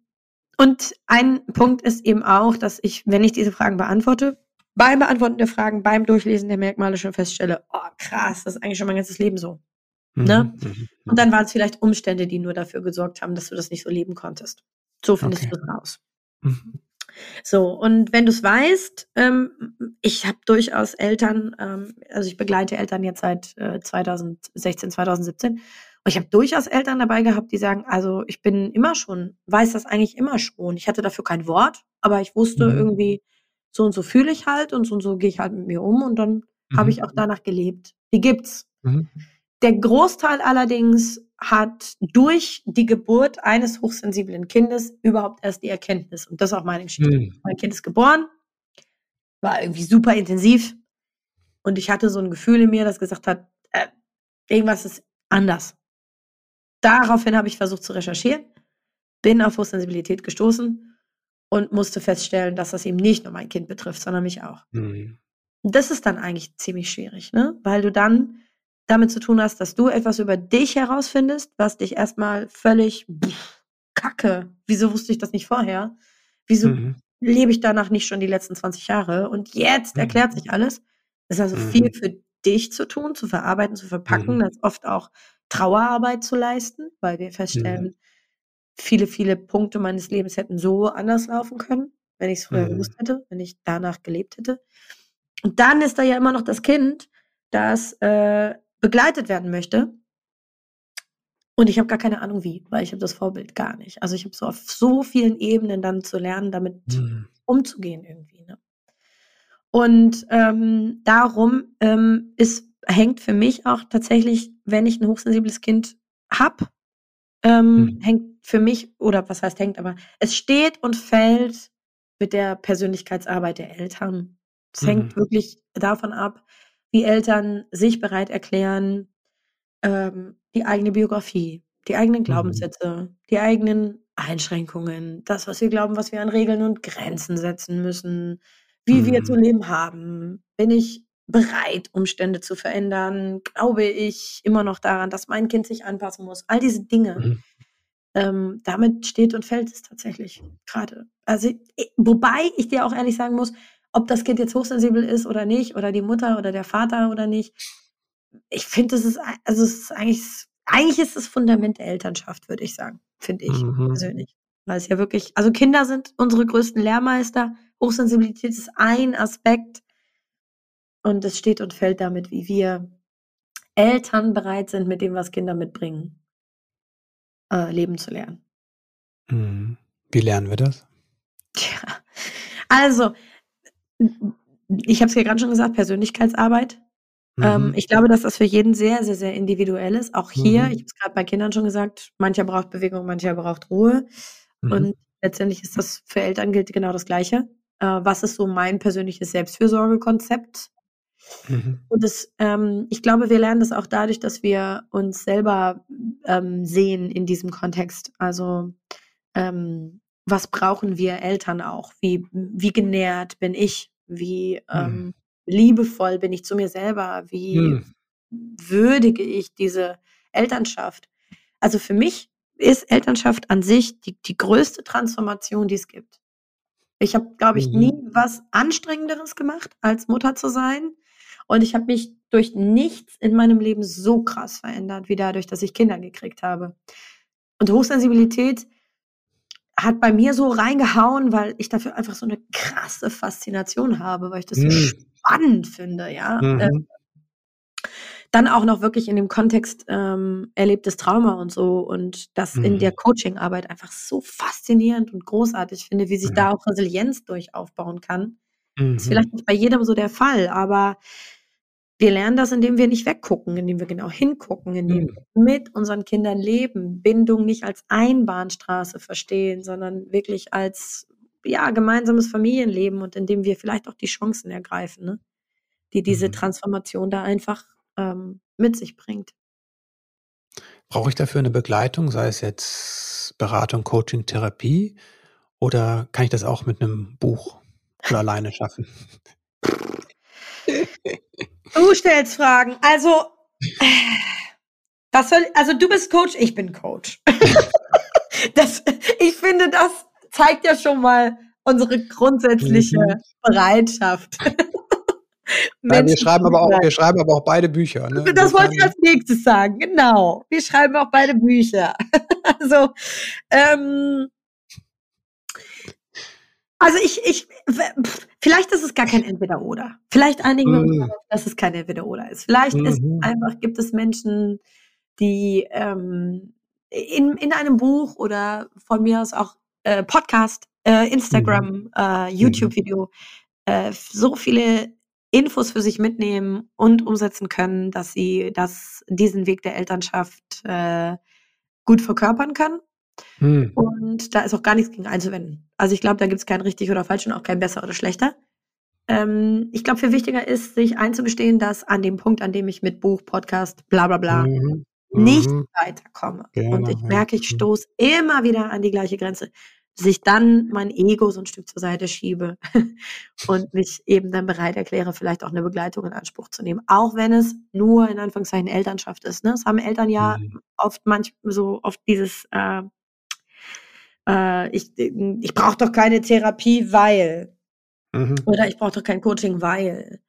[SPEAKER 2] und ein Punkt ist eben auch, dass ich, wenn ich diese Fragen beantworte, beim Beantworten der Fragen, beim Durchlesen der Merkmale schon feststelle, oh krass, das ist eigentlich schon mein ganzes Leben so. Mhm. Ne? Mhm. mhm. Und dann waren es vielleicht Umstände, die nur dafür gesorgt haben, dass du das nicht so leben konntest. So findest okay. du es raus. Mhm. So, und wenn du es weißt, ähm, ich habe durchaus Eltern, ähm, also ich begleite Eltern jetzt seit äh, 2016, 2017, und ich habe durchaus Eltern dabei gehabt, die sagen, also ich bin immer schon, weiß das eigentlich immer schon. Ich hatte dafür kein Wort, aber ich wusste mhm. irgendwie, so und so fühle ich halt und so und so gehe ich halt mit mir um und dann mhm. habe ich auch danach gelebt. Die gibt's. Mhm. Der Großteil allerdings hat durch die Geburt eines hochsensiblen Kindes überhaupt erst die Erkenntnis. Und das ist auch meine Geschichte. Mhm. Mein Kind ist geboren, war irgendwie super intensiv. Und ich hatte so ein Gefühl in mir, das gesagt hat, äh, irgendwas ist anders. Daraufhin habe ich versucht zu recherchieren, bin auf Hochsensibilität gestoßen und musste feststellen, dass das eben nicht nur mein Kind betrifft, sondern mich auch. Mhm. Das ist dann eigentlich ziemlich schwierig, ne? weil du dann damit zu tun hast, dass du etwas über dich herausfindest, was dich erstmal völlig pff, kacke. Wieso wusste ich das nicht vorher? Wieso mhm. lebe ich danach nicht schon die letzten 20 Jahre? Und jetzt mhm. erklärt sich alles. Es ist also mhm. viel für dich zu tun, zu verarbeiten, zu verpacken, mhm. das oft auch Trauerarbeit zu leisten, weil wir feststellen, viele, viele Punkte meines Lebens hätten so anders laufen können, wenn ich es früher gewusst mhm. hätte, wenn ich danach gelebt hätte. Und dann ist da ja immer noch das Kind, das äh, begleitet werden möchte. Und ich habe gar keine Ahnung wie, weil ich habe das Vorbild gar nicht. Also ich habe so auf so vielen Ebenen dann zu lernen, damit mhm. umzugehen irgendwie. Ne? Und ähm, darum ähm, ist, hängt für mich auch tatsächlich, wenn ich ein hochsensibles Kind habe, ähm, mhm. hängt für mich, oder was heißt hängt, aber es steht und fällt mit der Persönlichkeitsarbeit der Eltern. Es mhm. hängt wirklich davon ab, wie Eltern sich bereit erklären, ähm, die eigene Biografie, die eigenen mhm. Glaubenssätze, mhm. die eigenen Einschränkungen, das, was wir glauben, was wir an Regeln und Grenzen setzen müssen, wie mhm. wir zu leben haben. Bin ich bereit, Umstände zu verändern? Glaube ich immer noch daran, dass mein Kind sich anpassen muss? All diese Dinge. Mhm. ähm, damit steht und fällt es tatsächlich gerade. Also, wobei ich dir auch ehrlich sagen muss, ob das Kind jetzt hochsensibel ist oder nicht, oder die Mutter oder der Vater oder nicht, ich finde, das ist, also es ist eigentlich, eigentlich ist das Fundament der Elternschaft, würde ich sagen, finde ich mhm. persönlich. Weil es ja wirklich, also Kinder sind unsere größten Lehrmeister. Hochsensibilität ist ein Aspekt und es steht und fällt damit, wie wir Eltern bereit sind, mit dem, was Kinder mitbringen, äh, leben zu lernen.
[SPEAKER 3] Mhm. Wie lernen wir das?
[SPEAKER 2] Ja, also, ich habe es ja gerade schon gesagt, Persönlichkeitsarbeit. Ähm, mhm. ich glaube, dass das für jeden sehr, sehr, sehr individuell ist. Auch hier, mhm. ich habe es gerade bei Kindern schon gesagt, mancher braucht Bewegung, mancher braucht Ruhe. Mhm. Und letztendlich ist das für Eltern gilt genau das Gleiche. Äh, was ist so mein persönliches Selbstfürsorgekonzept? Mhm. Und das, ähm, ich glaube, wir lernen das auch dadurch, dass wir uns selber ähm, sehen in diesem Kontext. Also ähm, was brauchen wir Eltern auch? Wie, wie genährt bin ich? Wie mhm. liebevoll bin ich zu mir selber? Wie mhm. würdige ich diese Elternschaft? Also für mich ist Elternschaft an sich die, die größte Transformation, die es gibt. Ich habe, glaube ich, mhm. nie was Anstrengenderes gemacht, als Mutter zu sein. Und ich habe mich durch nichts in meinem Leben so krass verändert, wie dadurch, dass ich Kinder gekriegt habe. Und Hochsensibilität hat bei mir so reingehauen, weil ich dafür einfach so eine krasse Faszination habe, weil ich das mhm. so spannend finde, ja. Mhm. Ähm, dann auch noch wirklich in dem Kontext ähm, erlebtes Trauma und so und das mhm. in der Coachingarbeit einfach so faszinierend und großartig finde, wie sich da auch Resilienz durch aufbauen kann. Ist vielleicht mhm. nicht bei jedem so der Fall, aber wir lernen das, indem wir nicht weggucken, indem wir genau hingucken, indem mhm. wir mit unseren Kindern leben, Bindung nicht als Einbahnstraße verstehen, sondern wirklich als ja, gemeinsames Familienleben und indem wir vielleicht auch die Chancen ergreifen, ne? die diese mhm. Transformation da einfach ähm, mit sich bringt.
[SPEAKER 3] Brauche ich dafür eine Begleitung, sei es jetzt Beratung, Coaching, Therapie oder kann ich das auch mit einem Buch oder alleine schaffen? *laughs*
[SPEAKER 2] Du stellst Fragen. Also, was soll, also du bist Coach, ich bin Coach. *laughs* das, ich finde, das zeigt ja schon mal unsere grundsätzliche mhm. Bereitschaft. *laughs*
[SPEAKER 3] Nein, wir, schreiben aber auch, wir schreiben aber auch beide Bücher. Ne?
[SPEAKER 2] Das wollte ich als nächstes sagen, genau. Wir schreiben auch beide Bücher. *laughs* also, ähm, also ich, ich, vielleicht ist es gar kein Entweder-Oder. Vielleicht einigen wir uns mhm. darauf, dass es kein Entweder-Oder ist. Vielleicht ist mhm. einfach, gibt es Menschen, die ähm, in, in einem Buch oder von mir aus auch äh, Podcast, äh, Instagram, mhm. äh, YouTube-Video äh, so viele Infos für sich mitnehmen und umsetzen können, dass sie das, diesen Weg der Elternschaft äh, gut verkörpern können hm. Und da ist auch gar nichts gegen einzuwenden. Also ich glaube, da gibt es kein richtig oder falsch und auch kein besser oder schlechter. Ähm, ich glaube, viel wichtiger ist, sich einzugestehen, dass an dem Punkt, an dem ich mit Buch, Podcast, bla bla bla mhm. nicht mhm. weiterkomme. Genau, und ich merke, ich mhm. stoße immer wieder an die gleiche Grenze dass ich dann mein Ego so ein Stück zur Seite schiebe *laughs* und mich eben dann bereit erkläre, vielleicht auch eine Begleitung in Anspruch zu nehmen. Auch wenn es nur in Anführungszeichen Elternschaft ist. Ne? Das haben Eltern ja mhm. oft manchmal so oft dieses äh, äh, ich, ich brauche doch keine Therapie, weil. Mhm. Oder ich brauche doch kein Coaching, weil.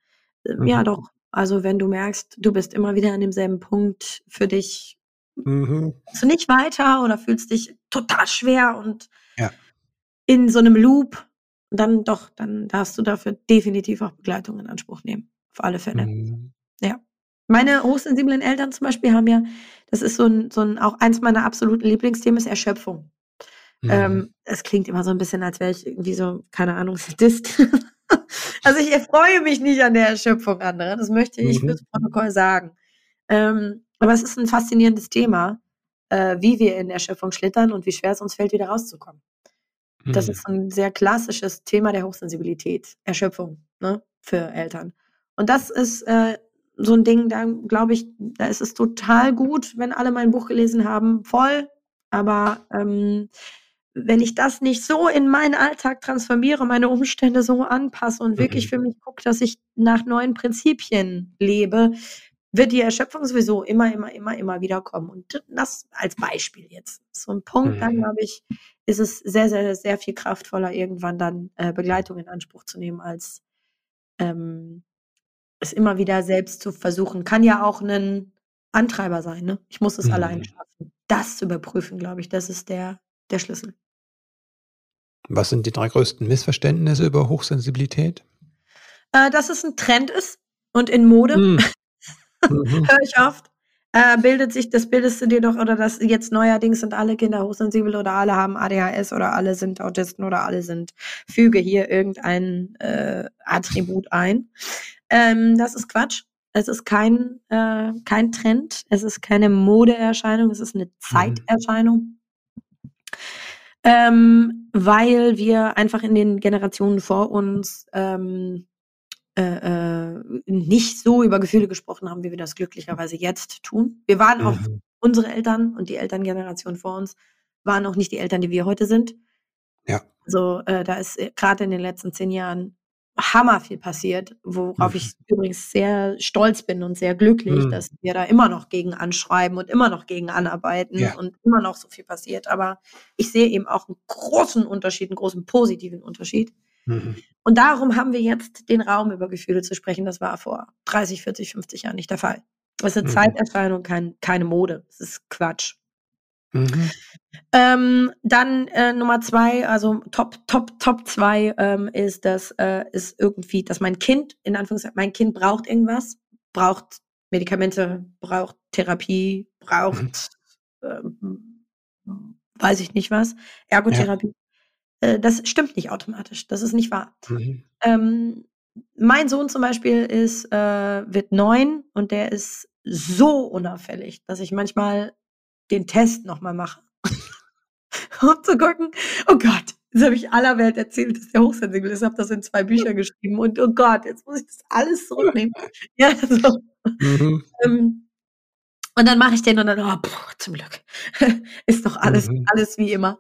[SPEAKER 2] Ähm, mhm. Ja, doch. Also wenn du merkst, du bist immer wieder an demselben Punkt für dich, mhm. du nicht weiter oder fühlst dich total schwer und ja. in so einem Loop, dann doch, dann darfst du dafür definitiv auch Begleitung in Anspruch nehmen. Auf alle Fälle. Mhm. Ja. Meine hochsensiblen Eltern zum Beispiel haben ja, das ist so ein, so ein, auch eins meiner absoluten Lieblingsthemen ist Erschöpfung. Mhm. Ähm, es klingt immer so ein bisschen, als wäre ich irgendwie so, keine Ahnung, *laughs* Sadist. also ich erfreue mich nicht an der Erschöpfung anderer. Das möchte ich mhm. fürs Protokoll sagen. Ähm, aber es ist ein faszinierendes Thema, äh, wie wir in Erschöpfung schlittern und wie schwer es uns fällt, wieder rauszukommen. Mhm. Das ist ein sehr klassisches Thema der Hochsensibilität, Erschöpfung ne, für Eltern. Und das ist äh, so ein Ding, da glaube ich, da ist es total gut, wenn alle mein Buch gelesen haben, voll. Aber ähm, wenn ich das nicht so in meinen Alltag transformiere, meine Umstände so anpasse und wirklich mhm. für mich gucke, dass ich nach neuen Prinzipien lebe, wird die Erschöpfung sowieso immer, immer, immer, immer wieder kommen. Und das als Beispiel jetzt. So ein Punkt, dann
[SPEAKER 3] Mhm.
[SPEAKER 2] glaube ich, ist es sehr, sehr, sehr viel kraftvoller, irgendwann dann äh, Begleitung in Anspruch zu nehmen, als ähm, es immer wieder selbst zu versuchen. Kann ja auch ein Antreiber sein, ne? Ich muss es alleine
[SPEAKER 3] Mhm.
[SPEAKER 2] schaffen. Das zu überprüfen, glaube ich, das ist der, der Schlüssel.
[SPEAKER 3] Was sind die drei größten Missverständnisse über Hochsensibilität?
[SPEAKER 2] Äh, dass es ein Trend ist und in Mode, *laughs*
[SPEAKER 3] Mhm. Mhm.
[SPEAKER 2] höre ich oft. Äh, bildet sich, das bildest du dir doch, oder das jetzt neuerdings sind alle Kinder hochsensibel oder alle haben ADHS oder alle sind Autisten oder alle sind, füge hier irgendein äh, Attribut ein. Ähm, das ist Quatsch. Es ist kein, äh, kein Trend, es ist keine Modeerscheinung, es ist eine Zeiterscheinung. Ähm, weil wir einfach in den Generationen vor uns ähm, äh, äh, nicht so über Gefühle gesprochen haben, wie wir das glücklicherweise jetzt tun. Wir waren auch,
[SPEAKER 3] Mhm.
[SPEAKER 2] unsere Eltern und die Elterngeneration vor uns waren auch nicht die Eltern, die wir heute sind.
[SPEAKER 3] Ja.
[SPEAKER 2] Also äh, da ist äh, gerade in den letzten zehn Jahren hammer viel passiert, worauf
[SPEAKER 3] Mhm.
[SPEAKER 2] ich übrigens sehr stolz bin und sehr glücklich,
[SPEAKER 3] Mhm.
[SPEAKER 2] dass wir da immer noch gegen anschreiben und immer noch gegen anarbeiten
[SPEAKER 3] Ja.
[SPEAKER 2] und immer noch so viel passiert. Aber ich sehe eben auch einen großen Unterschied, einen großen positiven Unterschied.
[SPEAKER 3] Mhm.
[SPEAKER 2] Und darum haben wir jetzt den Raum, über Gefühle zu sprechen. Das war vor 30, 40, 50 Jahren nicht der Fall. Das ist eine
[SPEAKER 3] Mhm.
[SPEAKER 2] Zeiterscheinung, kein, keine Mode. Das ist Quatsch.
[SPEAKER 3] Mhm.
[SPEAKER 2] Ähm, dann äh, Nummer zwei, also Top, Top, Top zwei ähm, ist, dass äh, ist irgendwie, dass mein Kind, in Anführungszeichen, mein Kind braucht irgendwas, braucht Medikamente, braucht Therapie, braucht ähm, weiß ich nicht was, Ergotherapie. Äh, das stimmt nicht automatisch. Das ist nicht wahr.
[SPEAKER 3] Mhm.
[SPEAKER 2] Ähm, mein Sohn zum Beispiel ist, äh, wird neun und der ist so unauffällig, dass ich manchmal den Test nochmal mache. *laughs* um zu gucken, oh Gott, das habe ich aller Welt erzählt, dass der hochsensibel ist, habe das in zwei Bücher geschrieben und oh Gott, jetzt muss ich das alles zurücknehmen. *laughs* ja, so.
[SPEAKER 3] Mhm.
[SPEAKER 2] Ähm, und dann mache ich den und dann, oh, puh, zum Glück. *laughs* ist doch alles,
[SPEAKER 3] Mhm.
[SPEAKER 2] alles wie immer.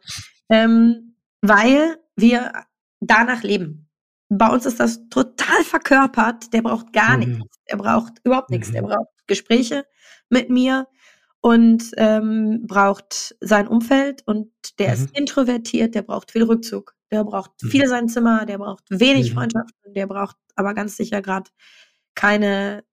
[SPEAKER 2] Ähm, weil wir danach leben. Bei uns ist das total verkörpert. Der braucht gar
[SPEAKER 3] Mhm.
[SPEAKER 2] nichts. Der braucht überhaupt nichts. Der
[SPEAKER 3] Mhm.
[SPEAKER 2] braucht Gespräche mit mir und ähm, braucht sein Umfeld und der
[SPEAKER 3] Mhm.
[SPEAKER 2] ist introvertiert, der braucht viel Rückzug, der braucht
[SPEAKER 3] Mhm.
[SPEAKER 2] viel sein Zimmer, der braucht wenig
[SPEAKER 3] Mhm.
[SPEAKER 2] Freundschaften, der braucht aber ganz sicher gerade keine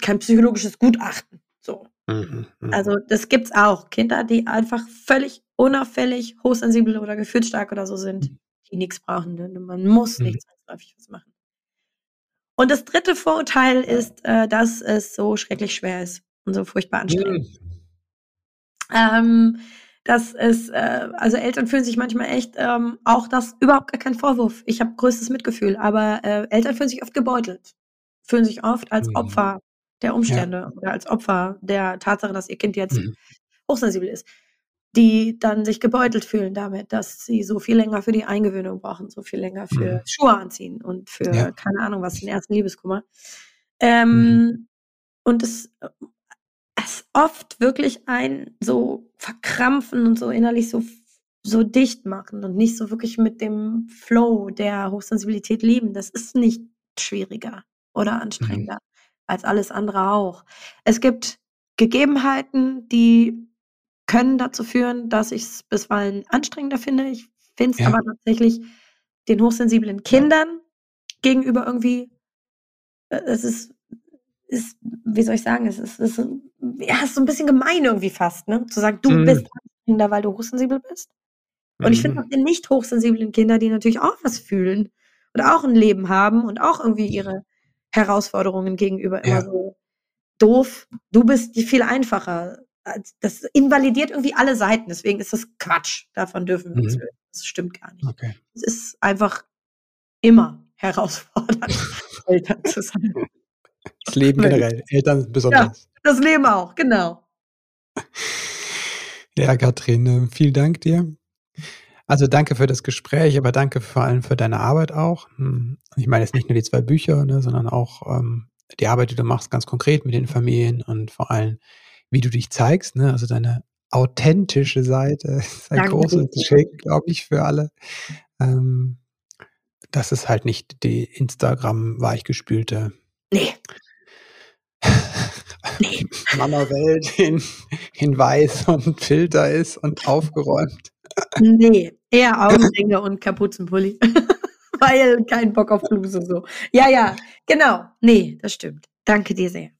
[SPEAKER 2] kein psychologisches Gutachten. So.
[SPEAKER 3] Mhm. Mhm.
[SPEAKER 2] Also das gibt's auch. Kinder, die einfach völlig unauffällig, hochsensibel oder gefühlsstark oder so sind, die nichts brauchen. Ne? Man muss
[SPEAKER 3] Mhm.
[SPEAKER 2] nicht zwangsläufig was machen. Und das dritte Vorurteil ist, äh, dass es so schrecklich schwer ist und so furchtbar anstrengend.
[SPEAKER 3] Mhm.
[SPEAKER 2] Ähm, dass es, äh, also Eltern fühlen sich manchmal echt, ähm, auch das überhaupt gar kein Vorwurf. Ich habe größtes Mitgefühl, aber äh, Eltern fühlen sich oft gebeutelt, fühlen sich oft als
[SPEAKER 3] Mhm.
[SPEAKER 2] Opfer der Umstände oder als Opfer der Tatsache, dass ihr Kind jetzt
[SPEAKER 3] Mhm.
[SPEAKER 2] hochsensibel ist, die dann sich gebeutelt fühlen damit, dass sie so viel länger für die Eingewöhnung brauchen, so viel länger für
[SPEAKER 3] Mhm.
[SPEAKER 2] Schuhe anziehen und für
[SPEAKER 3] Ja.
[SPEAKER 2] keine Ahnung was, den ersten Liebeskummer.
[SPEAKER 3] Mhm.
[SPEAKER 2] Ähm, Und es, es oft wirklich ein so verkrampfen und so innerlich so, so dicht machen und nicht so wirklich mit dem Flow der Hochsensibilität leben. Das ist nicht schwieriger oder
[SPEAKER 3] Mhm.
[SPEAKER 2] anstrengender als alles andere auch. Es gibt Gegebenheiten, die können dazu führen, dass ich es bisweilen anstrengender finde. Ich finde es
[SPEAKER 3] Ja.
[SPEAKER 2] aber tatsächlich den hochsensiblen Kindern gegenüber irgendwie, äh, es ist, ist, wie soll ich sagen, es ist, ist ja, ist so ein bisschen gemein irgendwie fast, ne? Zu sagen, du
[SPEAKER 3] Mhm.
[SPEAKER 2] bist anstrengender, weil du hochsensibel bist. Und ich finde
[SPEAKER 3] Mhm.
[SPEAKER 2] auch die nicht hochsensiblen Kinder, die natürlich auch was fühlen und auch ein Leben haben und auch irgendwie ihre Herausforderungen gegenüber immer
[SPEAKER 3] Ja.
[SPEAKER 2] so doof. Du bist die viel einfacher. Das invalidiert irgendwie alle Seiten. Deswegen ist das Quatsch. Davon dürfen wir uns
[SPEAKER 3] Mhm.
[SPEAKER 2] lösen. Das stimmt gar nicht.
[SPEAKER 3] Okay.
[SPEAKER 2] Es ist einfach immer herausfordernd, *laughs* *laughs* Eltern zu sein.
[SPEAKER 3] Das Leben generell, Eltern besonders.
[SPEAKER 2] Das Leben auch, genau.
[SPEAKER 3] Ja, Katrin, vielen Dank dir. Also danke für das Gespräch, aber danke vor allem für deine Arbeit auch. Hm, Ich meine jetzt nicht nur die zwei Bücher, ne, sondern auch ähm, die Arbeit, die du machst, ganz konkret mit den Familien und vor allem, wie du dich zeigst. Ne? Also deine authentische Seite ist ein
[SPEAKER 2] Danke
[SPEAKER 3] großes. Geschenk, glaube ich, für alle. Ähm, das ist halt nicht die Instagram-weichgespülte
[SPEAKER 2] Nee,
[SPEAKER 3] Mama-Welt in, in weiß und Filter ist und aufgeräumt.
[SPEAKER 2] Nee, eher *laughs* Augenringe und Kapuzenpulli. *laughs* Weil kein Bock auf Bluse so. Ja, ja, genau. Nee, das stimmt. Danke dir sehr.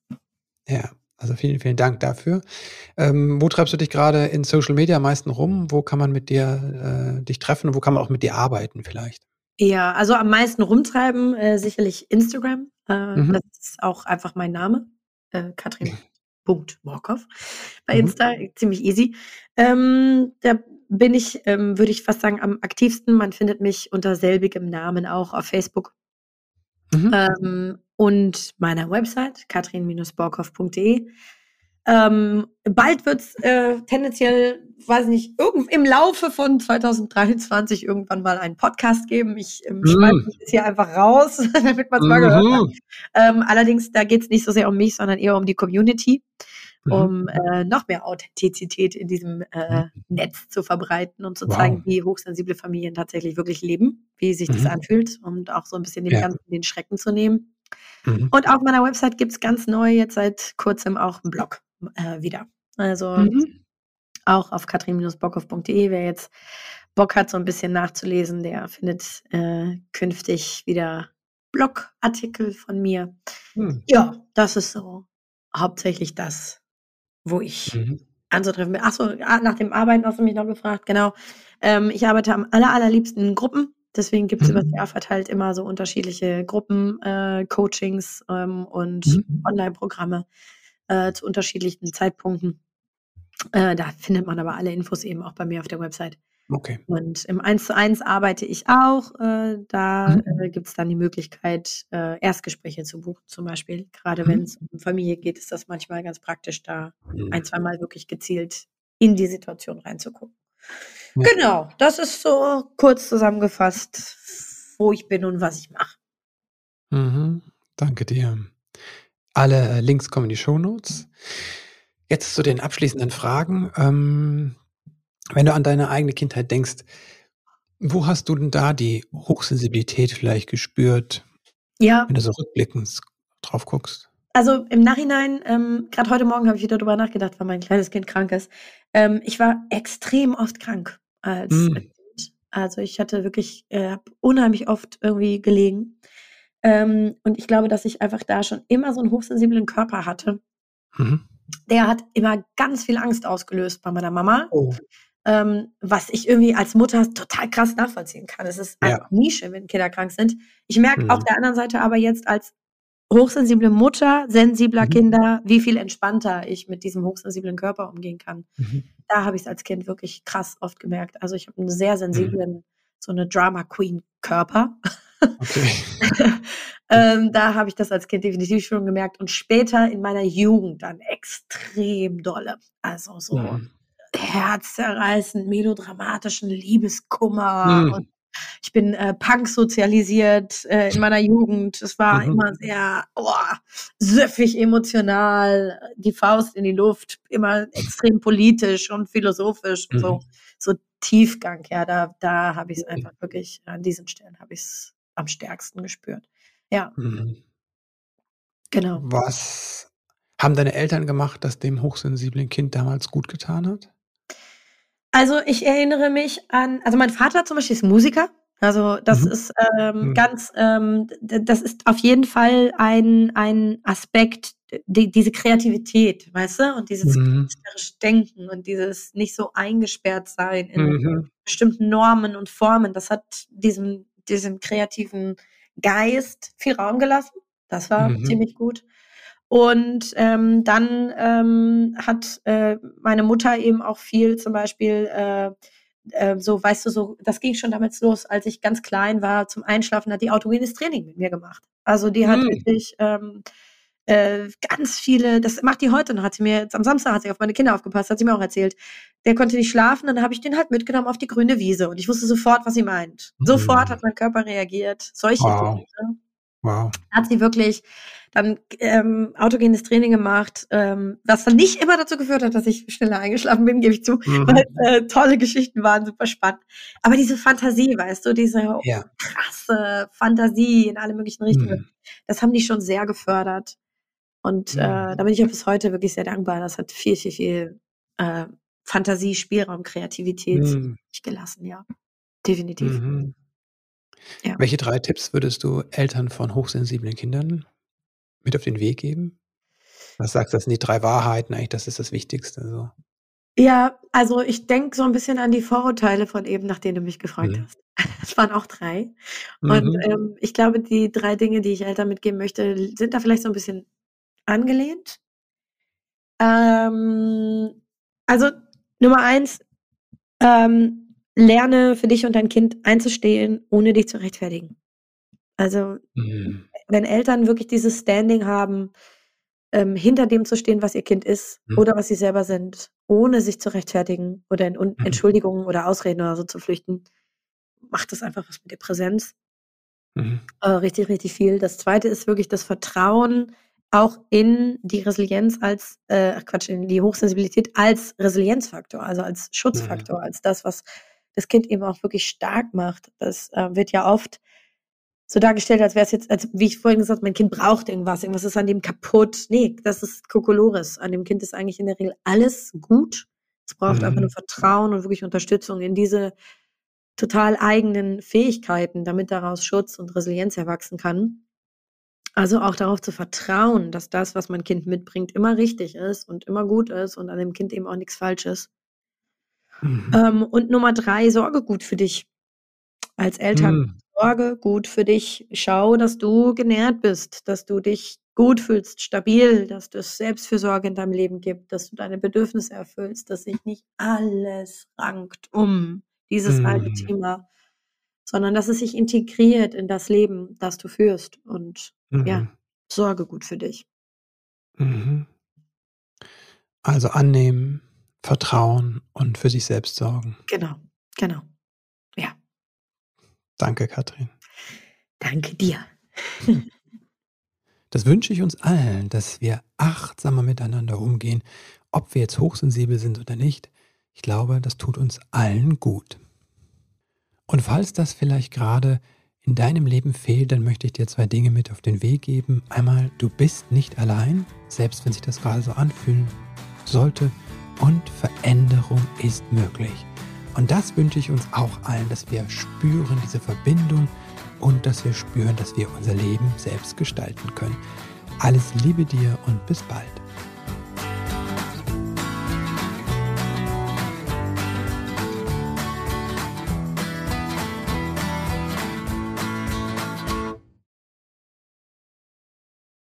[SPEAKER 3] Ja, also vielen, vielen Dank dafür. Ähm, wo treibst du dich gerade in Social Media am meisten rum? Wo kann man mit dir äh, dich treffen und wo kann man auch mit dir arbeiten vielleicht?
[SPEAKER 2] Ja, also am meisten rumtreiben äh, sicherlich Instagram. Äh, mhm. Das ist auch einfach mein Name. Äh, Katrin. Morkov bei mhm. Insta, mhm. ziemlich easy. Ähm, da bin ich, ähm, würde ich fast sagen, am aktivsten. Man findet mich unter selbigem Namen auch auf Facebook. Mhm. Ähm, und meiner Website, katrin-borkhoff.de. Ähm, bald wird es äh, tendenziell, weiß nicht, irgend, im Laufe von 2023 irgendwann mal einen Podcast geben. Ich ähm, mhm. schreibe mich jetzt hier einfach raus, *laughs* damit man es mal gehört hat. Mhm. Ähm, allerdings, da geht es nicht so sehr um mich, sondern eher um die Community, mhm. um äh, noch mehr Authentizität in diesem äh, mhm. Netz zu verbreiten und zu wow. zeigen, wie hochsensible Familien tatsächlich wirklich leben, wie sich das anfühlt und auch so ein bisschen dem ja. Ganzen den Schrecken zu nehmen. Und auf meiner Website gibt es ganz neu jetzt seit kurzem auch einen Blog äh, wieder. Also mhm. auch auf katrin-bockhoff.de, wer jetzt Bock hat, so ein bisschen nachzulesen, der findet äh, künftig wieder Blogartikel von mir. Mhm. Ja, das ist so hauptsächlich das, wo ich mhm. anzutreffen bin. Achso, ah, nach dem Arbeiten hast du mich noch gefragt, genau. Ähm, ich arbeite am aller, allerliebsten in Gruppen. Deswegen gibt es mhm. über das Jahr verteilt immer so unterschiedliche Gruppen, äh, Coachings ähm, und mhm. Online-Programme äh, zu unterschiedlichen Zeitpunkten. Äh, da findet man aber alle Infos eben auch bei mir auf der Website.
[SPEAKER 3] Okay.
[SPEAKER 2] Und im 1 zu 1 arbeite ich auch. Äh, da mhm. äh, gibt es dann die Möglichkeit, äh, Erstgespräche zu buchen, zum Beispiel. Gerade mhm. wenn es um Familie geht, ist das manchmal ganz praktisch, da mhm. ein, zwei Mal wirklich gezielt in die Situation reinzugucken. Ja. Genau, das ist so kurz zusammengefasst, wo ich bin und was ich mache.
[SPEAKER 3] Mhm. Danke dir. Alle äh, Links kommen in die Show Notes. Jetzt zu den abschließenden Fragen. Ähm, wenn du an deine eigene Kindheit denkst, wo hast du denn da die Hochsensibilität vielleicht gespürt?
[SPEAKER 2] Ja.
[SPEAKER 3] Wenn du so rückblickend drauf guckst.
[SPEAKER 2] Also im Nachhinein, ähm, gerade heute Morgen habe ich wieder darüber nachgedacht, weil mein kleines Kind krank ist. Ähm, ich war extrem oft krank als mm. Kind. Also ich hatte wirklich, äh, unheimlich oft irgendwie gelegen. Ähm, und ich glaube, dass ich einfach da schon immer so einen hochsensiblen Körper hatte. Mhm. Der hat immer ganz viel Angst ausgelöst bei meiner Mama. Oh. Ähm, was ich irgendwie als Mutter total krass nachvollziehen kann. Es ist einfach ja. Nische, wenn Kinder krank sind. Ich merke mhm. auf der anderen Seite aber jetzt als hochsensible Mutter, sensibler mhm. Kinder, wie viel entspannter ich mit diesem hochsensiblen Körper umgehen kann. Mhm. Da habe ich es als Kind wirklich krass oft gemerkt. Also ich habe einen sehr sensiblen, mhm. so eine Drama Queen Körper. Okay. *laughs* ähm, da habe ich das als Kind definitiv schon gemerkt und später in meiner Jugend dann extrem dolle. Also so mhm. herzzerreißend, melodramatischen Liebeskummer mhm. und ich bin äh, Punk sozialisiert äh, in meiner Jugend. Es war mhm. immer sehr oh, süffig emotional, die Faust in die Luft, immer extrem politisch und philosophisch. Mhm. So, so Tiefgang, ja, da, da habe ich es einfach wirklich, an diesen Stellen habe ich es am stärksten gespürt. Ja. Mhm. Genau.
[SPEAKER 3] Was haben deine Eltern gemacht, das dem hochsensiblen Kind damals gut getan hat?
[SPEAKER 2] Also ich erinnere mich an, also mein Vater zum Beispiel ist Musiker. Also das mhm. ist ähm, mhm. ganz, ähm, das ist auf jeden Fall ein, ein Aspekt, die, diese Kreativität, weißt du, und dieses mhm. Denken und dieses nicht so eingesperrt sein in mhm. bestimmten Normen und Formen. Das hat diesem diesem kreativen Geist viel Raum gelassen. Das war mhm. ziemlich gut. Und ähm, dann ähm, hat äh, meine Mutter eben auch viel zum Beispiel äh, äh, so, weißt du, so, das ging schon damals los, als ich ganz klein war, zum Einschlafen hat die autogenes Training mit mir gemacht. Also die hat mhm. wirklich ähm, äh, ganz viele, das macht die heute noch, hat sie mir jetzt am Samstag hat sie auf meine Kinder aufgepasst, hat sie mir auch erzählt. Der konnte nicht schlafen, dann habe ich den halt mitgenommen auf die grüne Wiese und ich wusste sofort, was sie meint. Mhm. Sofort hat mein Körper reagiert. Solche wow. Dinge. Ne? Wow. Hat sie wirklich dann ähm, autogenes Training gemacht, ähm, was dann nicht immer dazu geführt hat, dass ich schneller eingeschlafen bin, gebe ich zu, mhm. weil äh, tolle Geschichten waren, super spannend. Aber diese Fantasie, weißt du, diese ja. krasse Fantasie in alle möglichen Richtungen, mhm. das haben die schon sehr gefördert. Und äh,
[SPEAKER 3] Mhm.
[SPEAKER 2] da bin ich auch bis heute wirklich sehr dankbar. Das hat viel, viel, viel äh, Fantasie, Spielraum, Kreativität
[SPEAKER 3] Mhm.
[SPEAKER 2] gelassen, ja. Definitiv.
[SPEAKER 3] Mhm.
[SPEAKER 2] Ja.
[SPEAKER 3] Welche drei Tipps würdest du Eltern von hochsensiblen Kindern mit auf den Weg geben? Was sagst du, das sind die drei Wahrheiten eigentlich, das ist das Wichtigste so?
[SPEAKER 2] Ja, also ich denke so ein bisschen an die Vorurteile von eben, nach denen du mich gefragt
[SPEAKER 3] Mhm.
[SPEAKER 2] hast. *laughs* Es waren auch 3. Und,
[SPEAKER 3] Mhm.
[SPEAKER 2] ähm, ich glaube, die 3 Dinge, die ich Eltern mitgeben möchte, sind da vielleicht so 'n bisschen angelehnt. Ähm, also Nummer 1, ähm, lerne für dich und dein Kind einzustehen, ohne dich zu rechtfertigen. Also,
[SPEAKER 3] Mhm.
[SPEAKER 2] wenn Eltern wirklich dieses Standing haben, ähm, hinter dem zu stehen, was ihr Kind ist
[SPEAKER 3] Mhm.
[SPEAKER 2] oder was sie selber sind, ohne sich zu rechtfertigen oder in un
[SPEAKER 3] Mhm.
[SPEAKER 2] Entschuldigungen oder Ausreden oder so zu flüchten, macht das einfach was mit der Präsenz.
[SPEAKER 3] Mhm.
[SPEAKER 2] Äh, richtig, richtig viel. Das 2. ist wirklich das Vertrauen auch in die Resilienz als äh, Quatsch, in die Hochsensibilität als Resilienzfaktor, also als
[SPEAKER 3] Mhm.
[SPEAKER 2] Schutzfaktor, als das, was das Kind eben auch wirklich stark macht. Das, äh, wird ja oft so dargestellt, als wär's jetzt als wie ich vorhin gesagt habe, mein Kind braucht irgendwas, irgendwas ist an dem kaputt. Ne, das ist Kokolores. An dem Kind ist eigentlich in der Regel alles gut. Es braucht einfach nur
[SPEAKER 3] Mhm.
[SPEAKER 2] Vertrauen und wirklich Unterstützung in diese total eigenen Fähigkeiten, damit daraus Schutz und Resilienz erwachsen kann. Also auch darauf zu vertrauen, dass das, was mein Kind mitbringt, immer richtig ist und immer gut ist und an dem Kind eben auch nix falsch ist.
[SPEAKER 3] Mhm.
[SPEAKER 2] Ähm, und Nummer 3, sorge gut für dich als Eltern.
[SPEAKER 3] Mhm.
[SPEAKER 2] Sorge gut für dich. Schau, dass du genährt bist, dass du dich gut fühlst, stabil, dass es Selbstfürsorge in deinem Leben gibt, dass du deine Bedürfnisse erfüllst, dass sich nicht alles rankt um dieses
[SPEAKER 3] Mhm.
[SPEAKER 2] Thema, sondern dass es sich integriert in das Leben, das du führst. Und ja,
[SPEAKER 3] Mhm.
[SPEAKER 2] sorge gut für dich.
[SPEAKER 3] Mhm. Also annehmen, vertrauen und für sich selbst sorgen.
[SPEAKER 2] Genau, genau. Ja.
[SPEAKER 3] Danke, Katrin.
[SPEAKER 2] Danke dir. *laughs*
[SPEAKER 3] Das wünsche ich uns allen, dass wir achtsamer miteinander umgehen, ob wir jetzt hochsensibel sind oder nicht. Ich glaube, das tut uns allen gut. Und falls das vielleicht gerade in deinem Leben fehlt, dann möchte ich dir zwei Dinge mit auf den Weg geben. Einmal, du bist nicht allein, selbst wenn sich das gerade so anfühlen sollte. Und Veränderung ist möglich. Und das wünsche ich uns auch allen, dass wir spüren diese Verbindung und dass wir spüren, dass wir unser Leben selbst gestalten können. Alles Liebe dir und bis bald.